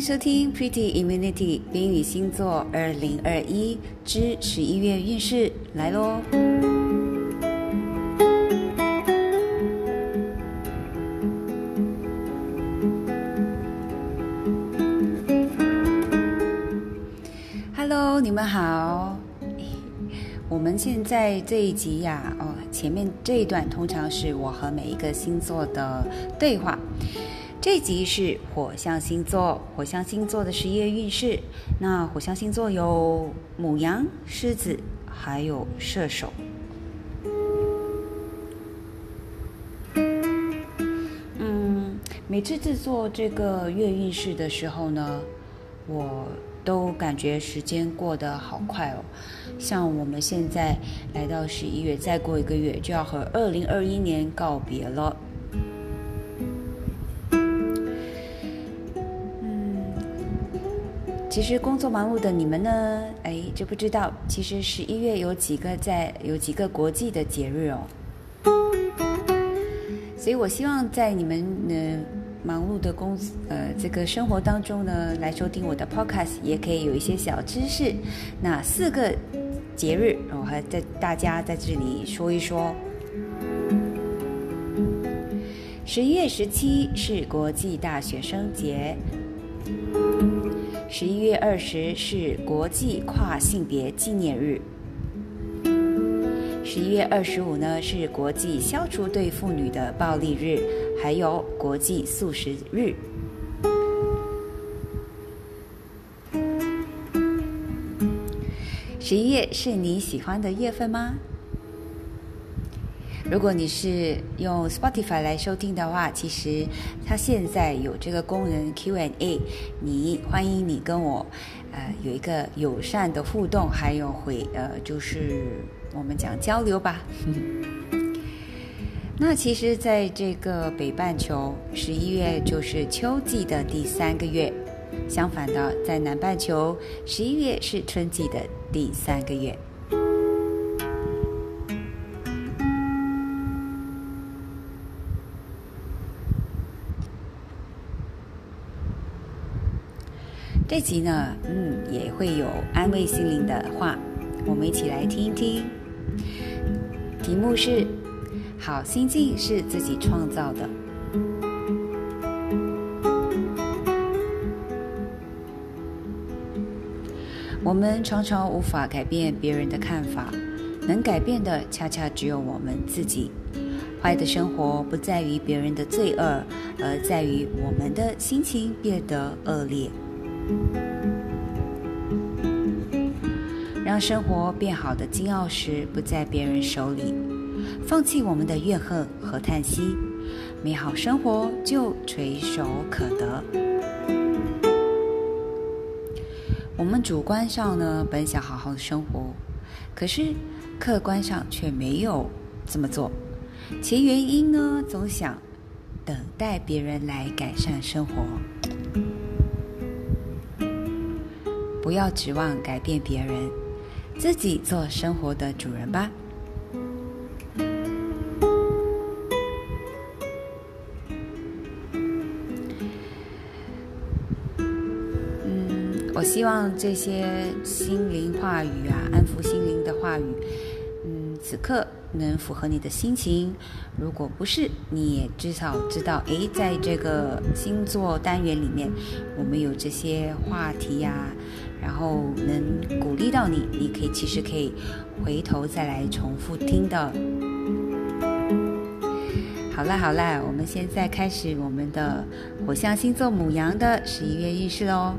迎收听 Pretty Immunity 冰雨星座二零二一之十一月运势来喽。Hello，你们好。我们现在这一集呀，哦，前面这一段通常是我和每一个星座的对话。这集是火象星座，火象星座的十一月运势。那火象星座有母羊、狮子，还有射手。嗯，每次制作这个月运势的时候呢，我都感觉时间过得好快哦。像我们现在来到十一月，再过一个月就要和二零二一年告别了。其实工作忙碌的你们呢，哎，就不知道，其实十一月有几个在有几个国际的节日哦。所以我希望在你们呢忙碌的工呃这个生活当中呢，来收听我的 podcast，也可以有一些小知识。那四个节日，我还在大家在这里说一说。十一月十七是国际大学生节。十一月二十是国际跨性别纪念日。十一月二十五呢是国际消除对妇女的暴力日，还有国际素食日。十一月是你喜欢的月份吗？如果你是用 Spotify 来收听的话，其实它现在有这个功能 Q&A，你欢迎你跟我，呃，有一个友善的互动，还有回呃，就是我们讲交流吧。那其实，在这个北半球，十一月就是秋季的第三个月；相反的，在南半球，十一月是春季的第三个月。这集呢，嗯，也会有安慰心灵的话，我们一起来听一听。题目是：好心境是自己创造的。我们常常无法改变别人的看法，能改变的恰恰只有我们自己。坏的生活不在于别人的罪恶，而在于我们的心情变得恶劣。让生活变好的金钥匙不在别人手里，放弃我们的怨恨和叹息，美好生活就垂手可得。我们主观上呢，本想好好的生活，可是客观上却没有这么做，其原因呢，总想等待别人来改善生活。不要指望改变别人，自己做生活的主人吧。嗯，我希望这些心灵话语啊，安抚心灵的话语，嗯，此刻能符合你的心情。如果不是，你也至少知道，诶，在这个星座单元里面，我们有这些话题呀。然后能鼓励到你，你可以其实可以回头再来重复听的。好啦好啦，我们现在开始我们的火象星座母羊的十一月运势喽。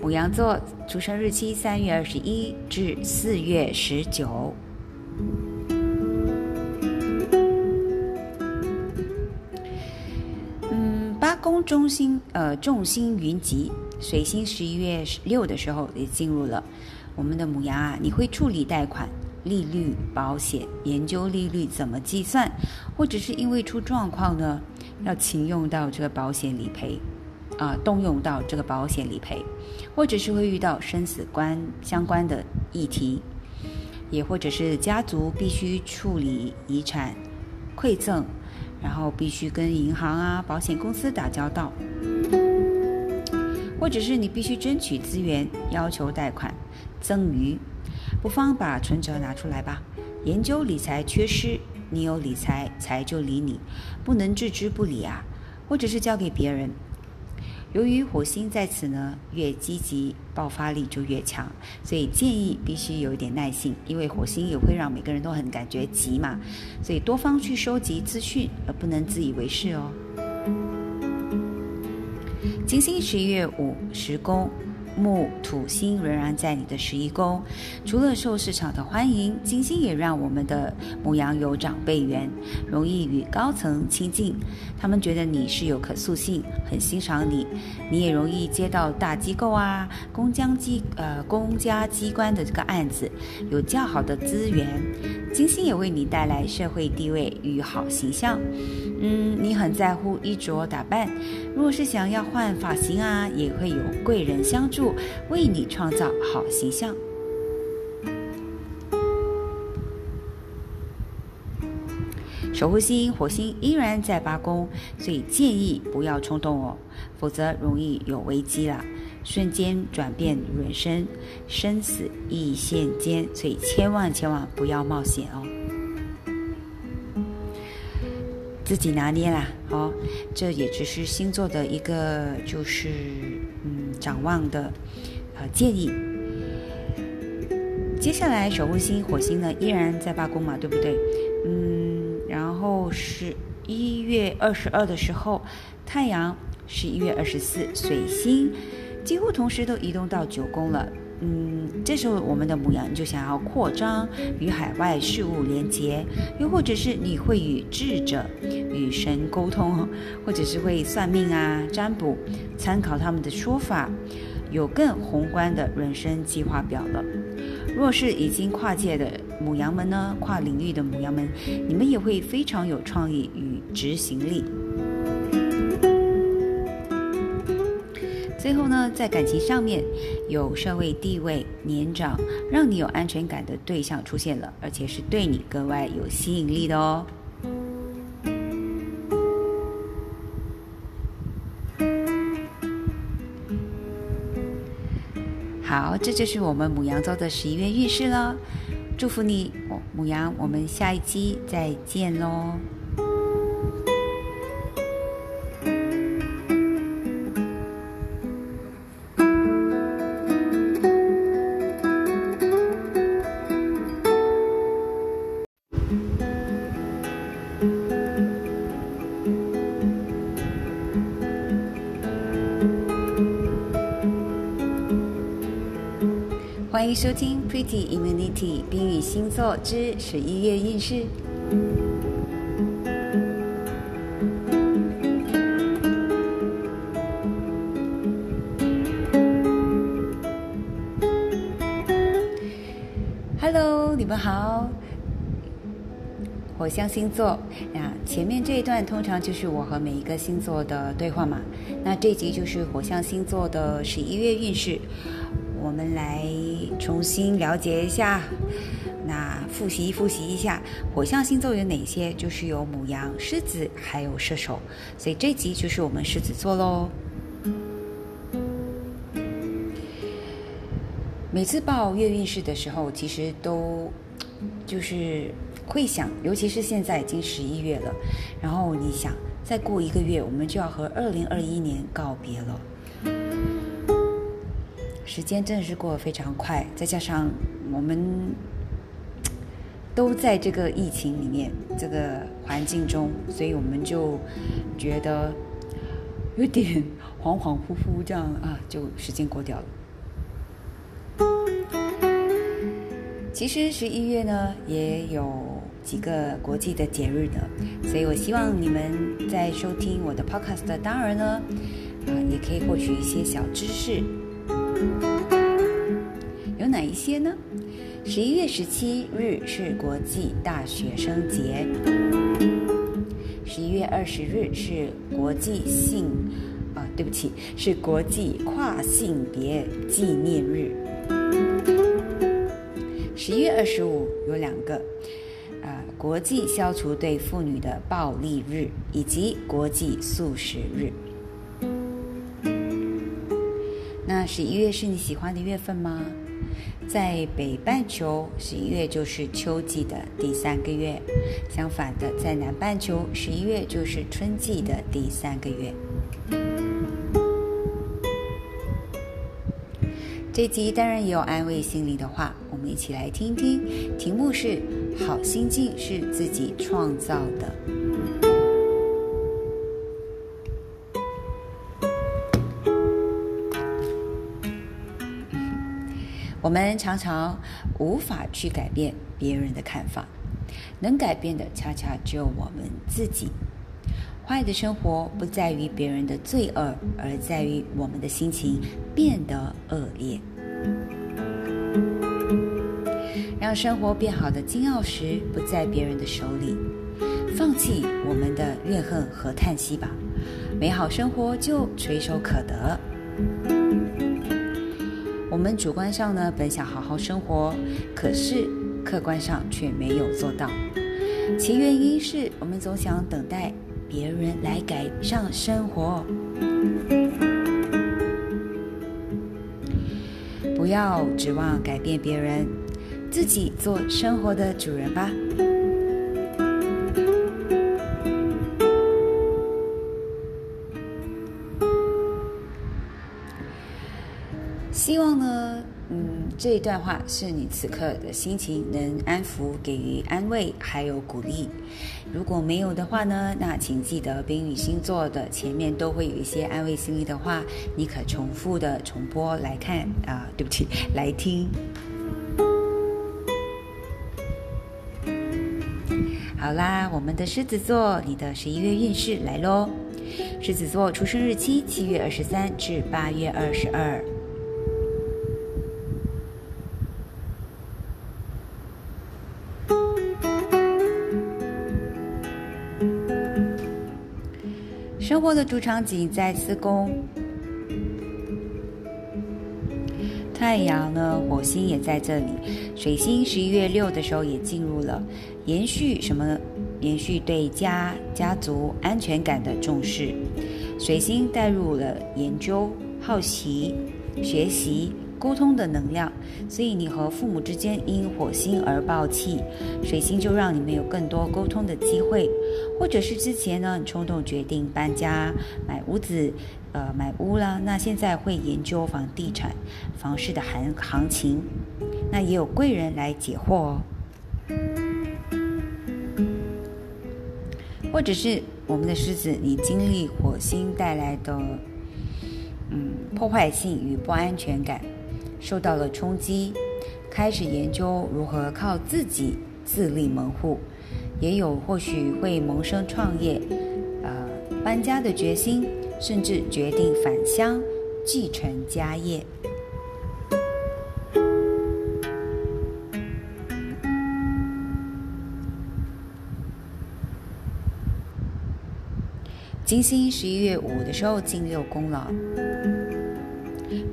母羊座出生日期三月二十一至四月十九。嗯，八宫中心呃众星云集。水星十一月六的时候也进入了我们的母羊啊，你会处理贷款、利率、保险，研究利率怎么计算，或者是因为出状况呢，要请用到这个保险理赔，啊，动用到这个保险理赔，或者是会遇到生死关相关的议题，也或者是家族必须处理遗产馈赠，然后必须跟银行啊、保险公司打交道。或者是你必须争取资源，要求贷款、赠与，不妨把存折拿出来吧。研究理财缺失，你有理财，财就理你，不能置之不理啊。或者是交给别人。由于火星在此呢，越积极，爆发力就越强，所以建议必须有一点耐性，因为火星也会让每个人都很感觉急嘛，所以多方去收集资讯，而不能自以为是哦。金星十一月五十宫。木土星仍然在你的十一宫，除了受市场的欢迎，金星也让我们的母羊有长辈缘，容易与高层亲近。他们觉得你是有可塑性，很欣赏你。你也容易接到大机构啊、公家机呃公家机关的这个案子，有较好的资源。金星也为你带来社会地位与好形象。嗯，你很在乎衣着打扮，如果是想要换发型啊，也会有贵人相助。为你创造好形象。守护星火星依然在八宫，所以建议不要冲动哦，否则容易有危机了。瞬间转变人生，生死一线间，所以千万千万不要冒险哦。自己拿捏啦，好，这也只是星座的一个，就是嗯，展望的呃建议。接下来守护星火星呢，依然在八宫嘛，对不对？嗯，然后是一月二十二的时候，太阳是一月二十四，水星几乎同时都移动到九宫了。嗯，这时候我们的母羊就想要扩张与海外事物连接，又或者是你会与智者、与神沟通，或者是会算命啊、占卜，参考他们的说法，有更宏观的人生计划表了。若是已经跨界的母羊们呢，跨领域的母羊们，你们也会非常有创意与执行力。最后呢，在感情上面，有社会地位、年长、让你有安全感的对象出现了，而且是对你格外有吸引力的哦。好，这就是我们母羊座的十一月运势了，祝福你，我母羊，我们下一期再见喽。收听《Pretty Immunity》冰雨星座之十一月运势。Hello，你们好。火象星座，那前面这一段通常就是我和每一个星座的对话嘛。那这集就是火象星座的十一月运势。重新了解一下，那复习复习一下火象星座有哪些？就是有母羊、狮子，还有射手。所以这集就是我们狮子座喽。每次报月运势的时候，其实都就是会想，尤其是现在已经十一月了，然后你想再过一个月，我们就要和二零二一年告别了。时间真的是过得非常快，再加上我们都在这个疫情里面、这个环境中，所以我们就觉得有点恍恍惚惚，这样啊，就时间过掉了。其实十一月呢，也有几个国际的节日的，所以我希望你们在收听我的 podcast 的当儿呢，啊，也可以获取一些小知识。有哪一些呢？十一月十七日是国际大学生节，十一月二十日是国际性啊，对不起，是国际跨性别纪念日。十一月二十五有两个，啊，国际消除对妇女的暴力日以及国际素食日。十一月是你喜欢的月份吗？在北半球，十一月就是秋季的第三个月；相反的，在南半球，十一月就是春季的第三个月。这集当然也有安慰心灵的话，我们一起来听听。题目是“好心境是自己创造的”。我们常常无法去改变别人的看法，能改变的恰恰只有我们自己。坏的生活不在于别人的罪恶，而在于我们的心情变得恶劣。让生活变好的金钥匙不在别人的手里，放弃我们的怨恨和叹息吧，美好生活就垂手可得。我们主观上呢，本想好好生活，可是客观上却没有做到，其原因是我们总想等待。别人来改善生活，不要指望改变别人，自己做生活的主人吧。希望呢。嗯，这一段话是你此刻的心情能安抚、给予安慰，还有鼓励。如果没有的话呢，那请记得冰雨星座的前面都会有一些安慰心理的话，你可重复的重播来看啊，对不起，来听。好啦，我们的狮子座，你的十一月运势来喽。狮子座出生日期七月二十三至八月二十二。我的主场景在四宫，太阳呢，火星也在这里，水星十一月六的时候也进入了，延续什么？延续对家、家族安全感的重视，水星带入了研究、好奇、学习。沟通的能量，所以你和父母之间因火星而爆气，水星就让你们有更多沟通的机会，或者是之前呢，你冲动决定搬家买屋子，呃，买屋啦，那现在会研究房地产房市的行行情，那也有贵人来解惑哦，或者是我们的狮子，你经历火星带来的嗯破坏性与不安全感。受到了冲击，开始研究如何靠自己自立门户，也有或许会萌生创业、呃搬家的决心，甚至决定返乡继承家业。金星十一月五的时候进六宫了。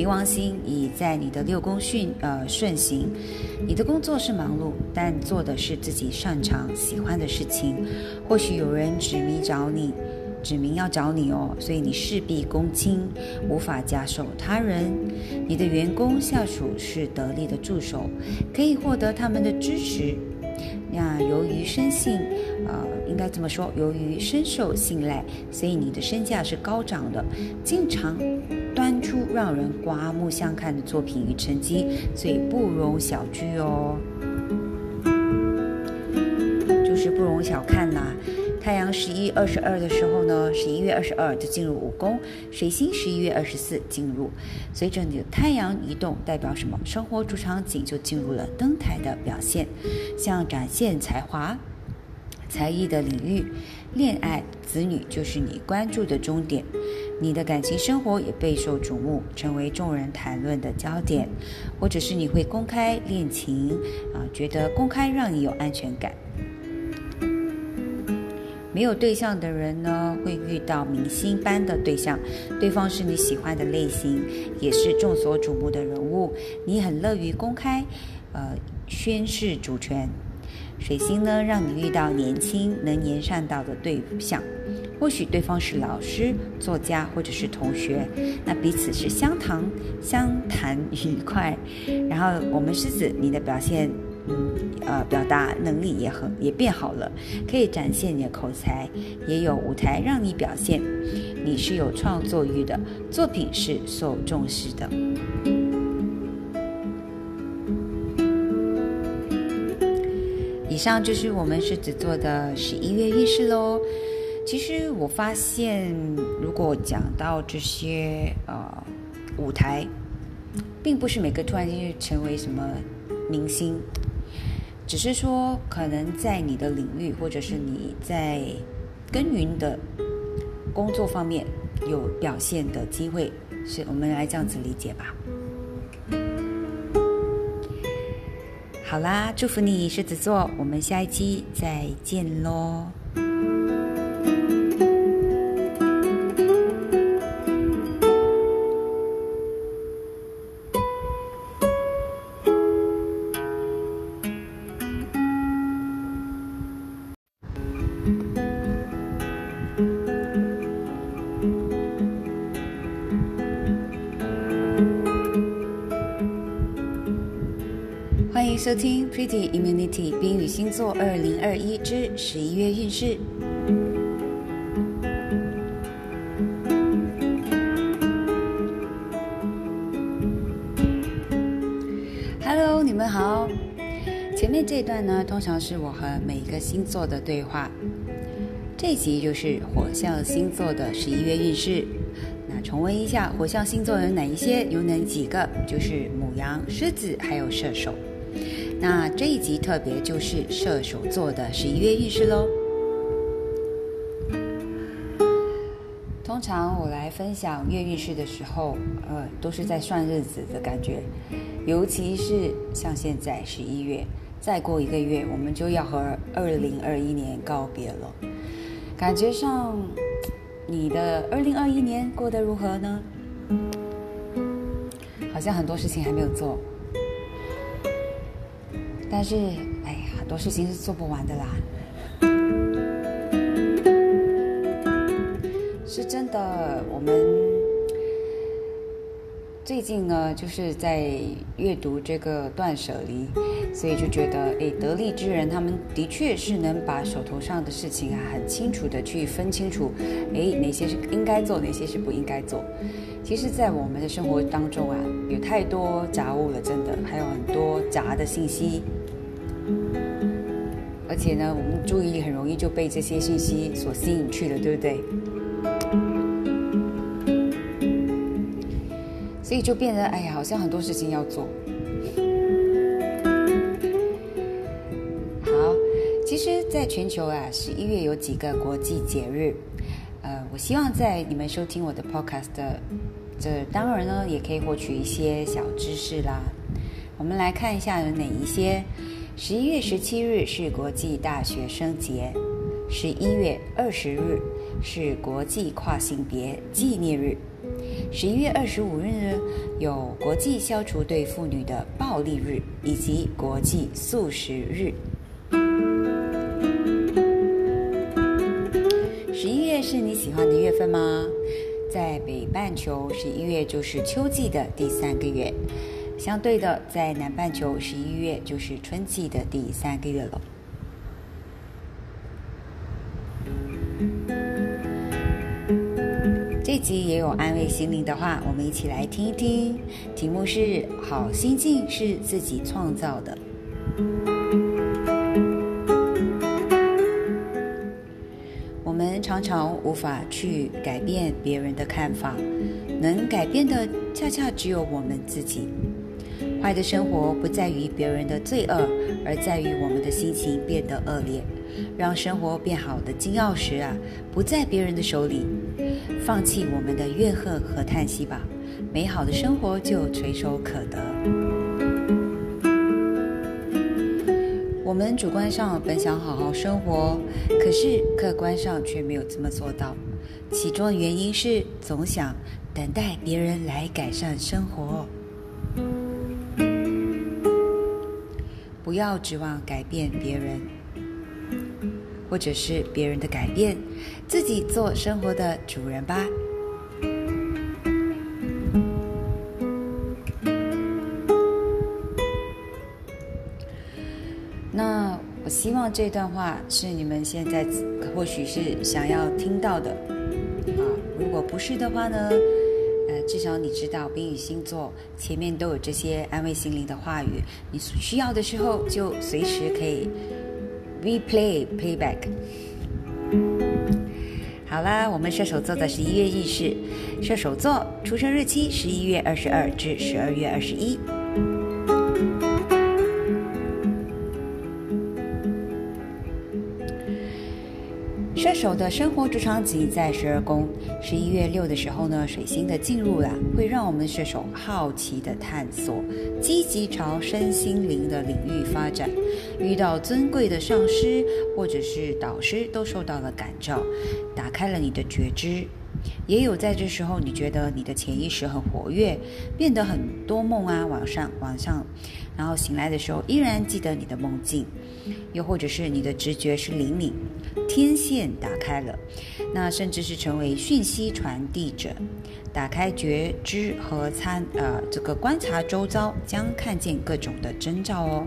冥王星已在你的六宫训呃顺行，你的工作是忙碌，但做的是自己擅长喜欢的事情。或许有人指名找你，指名要找你哦，所以你事必躬亲，无法假手他人。你的员工下属是得力的助手，可以获得他们的支持。那由于生性，呃，应该这么说，由于深受信赖，所以你的身价是高涨的，经常让人刮目相看的作品与成绩，所以不容小觑哦，就是不容小看呐。太阳十一二十二的时候呢，十一月二十二就进入五宫，水星十一月二十四进入。随着你的太阳移动，代表什么？生活主场景就进入了登台的表现，像展现才华、才艺的领域，恋爱、子女就是你关注的重点。你的感情生活也备受瞩目，成为众人谈论的焦点，或者是你会公开恋情啊，觉得公开让你有安全感。没有对象的人呢，会遇到明星般的对象，对方是你喜欢的类型，也是众所瞩目的人物，你很乐于公开，呃，宣示主权。水星呢，让你遇到年轻能言善道的对象，或许对方是老师、作家或者是同学，那彼此是相谈相谈愉快。然后我们狮子，你的表现，嗯呃，表达能力也很也变好了，可以展现你的口才，也有舞台让你表现。你是有创作欲的，作品是受重视的。上就是我们狮子座的十一月运势喽。其实我发现，如果讲到这些呃舞台，并不是每个突然间就成为什么明星，只是说可能在你的领域或者是你在耕耘的工作方面有表现的机会，是我们来这样子理解吧。好啦，祝福你狮子座，我们下一期再见喽。座二零二一之十一月运势。Hello，你们好。前面这段呢，通常是我和每一个星座的对话。这一集就是火象星座的十一月运势。那重温一下，火象星座有哪一些？有哪几个？就是母羊、狮子还有射手。那这一集特别就是射手座的十一月运势喽。通常我来分享月运势的时候，呃，都是在算日子的感觉，尤其是像现在十一月，再过一个月我们就要和二零二一年告别了。感觉上，你的二零二一年过得如何呢？好像很多事情还没有做。但是，哎呀，很多事情是做不完的啦。是真的，我们最近呢，就是在阅读这个断舍离，所以就觉得，哎，得力之人，他们的确是能把手头上的事情啊，很清楚的去分清楚，哎，哪些是应该做，哪些是不应该做。其实，在我们的生活当中啊，有太多杂物了，真的，还有很多杂的信息。而且呢，我们注意力很容易就被这些信息所吸引去了，对不对？所以就变得，哎呀，好像很多事情要做。好，其实，在全球啊，十一月有几个国际节日。呃，我希望在你们收听我的 podcast，这当然呢，也可以获取一些小知识啦。我们来看一下有哪一些。十一月十七日是国际大学生节，十一月二十日是国际跨性别纪念日，十一月二十五日呢有国际消除对妇女的暴力日以及国际素食日。十一月是你喜欢的月份吗？在北半球，十一月就是秋季的第三个月。相对的，在南半球，十一月就是春季的第三个月了。这集也有安慰心灵的话，我们一起来听一听。题目是“好心境是自己创造的”。我们常常无法去改变别人的看法，能改变的恰恰只有我们自己。坏的生活不在于别人的罪恶，而在于我们的心情变得恶劣。让生活变好的金钥匙啊，不在别人的手里。放弃我们的怨恨和叹息吧，美好的生活就垂手可得。我们主观上本想好好生活，可是客观上却没有这么做到。其中的原因是总想等待别人来改善生活。不要指望改变别人，或者是别人的改变，自己做生活的主人吧。那我希望这段话是你们现在或许是想要听到的啊。如果不是的话呢？至少你知道冰雨星座前面都有这些安慰心灵的话语，你需要的时候就随时可以 replay playback。好啦，我们射手座的十一月运势，射手座出生日期十一月二十二至十二月二十一。射手的生活主场景在十二宫，十一月六的时候呢，水星的进入啊，会让我们射手好奇的探索，积极朝身心灵的领域发展，遇到尊贵的上师或者是导师，都受到了感召，打开了你的觉知。也有在这时候，你觉得你的潜意识很活跃，变得很多梦啊，晚上晚上，然后醒来的时候依然记得你的梦境，又或者是你的直觉是灵敏，天线打开了，那甚至是成为讯息传递者，打开觉知和参呃这个观察周遭，将看见各种的征兆哦。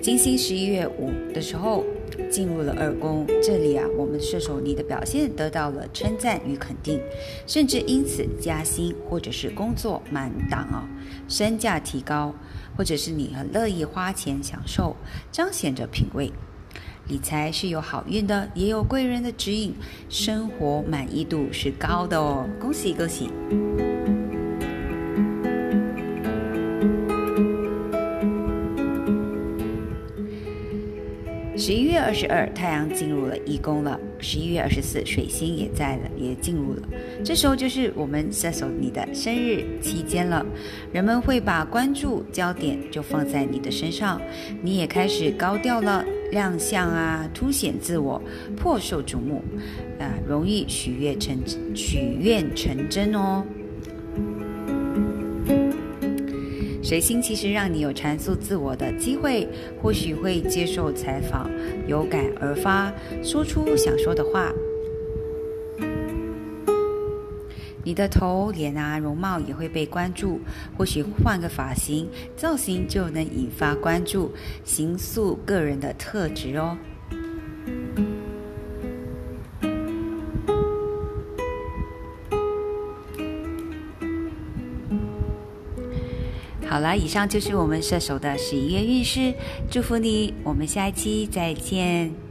金星十一月五的时候。进入了二宫，这里啊，我们射手你的表现得到了称赞与肯定，甚至因此加薪或者是工作满档啊，身价提高，或者是你很乐意花钱享受，彰显着品味。理财是有好运的，也有贵人的指引，生活满意度是高的哦，恭喜恭喜！月二十二，太阳进入了一宫了。十一月二十四，水星也在了，也进入了。这时候就是我们射手你的生日期间了，人们会把关注焦点就放在你的身上，你也开始高调了，亮相啊，凸显自我，颇受瞩目，啊，容易许愿成许愿成真哦。水星其实让你有阐述自我的机会，或许会接受采访，有感而发，说出想说的话。你的头、脸啊，容貌也会被关注，或许换个发型、造型就能引发关注，形塑个人的特质哦。好了，以上就是我们射手的十一月运势，祝福你，我们下一期再见。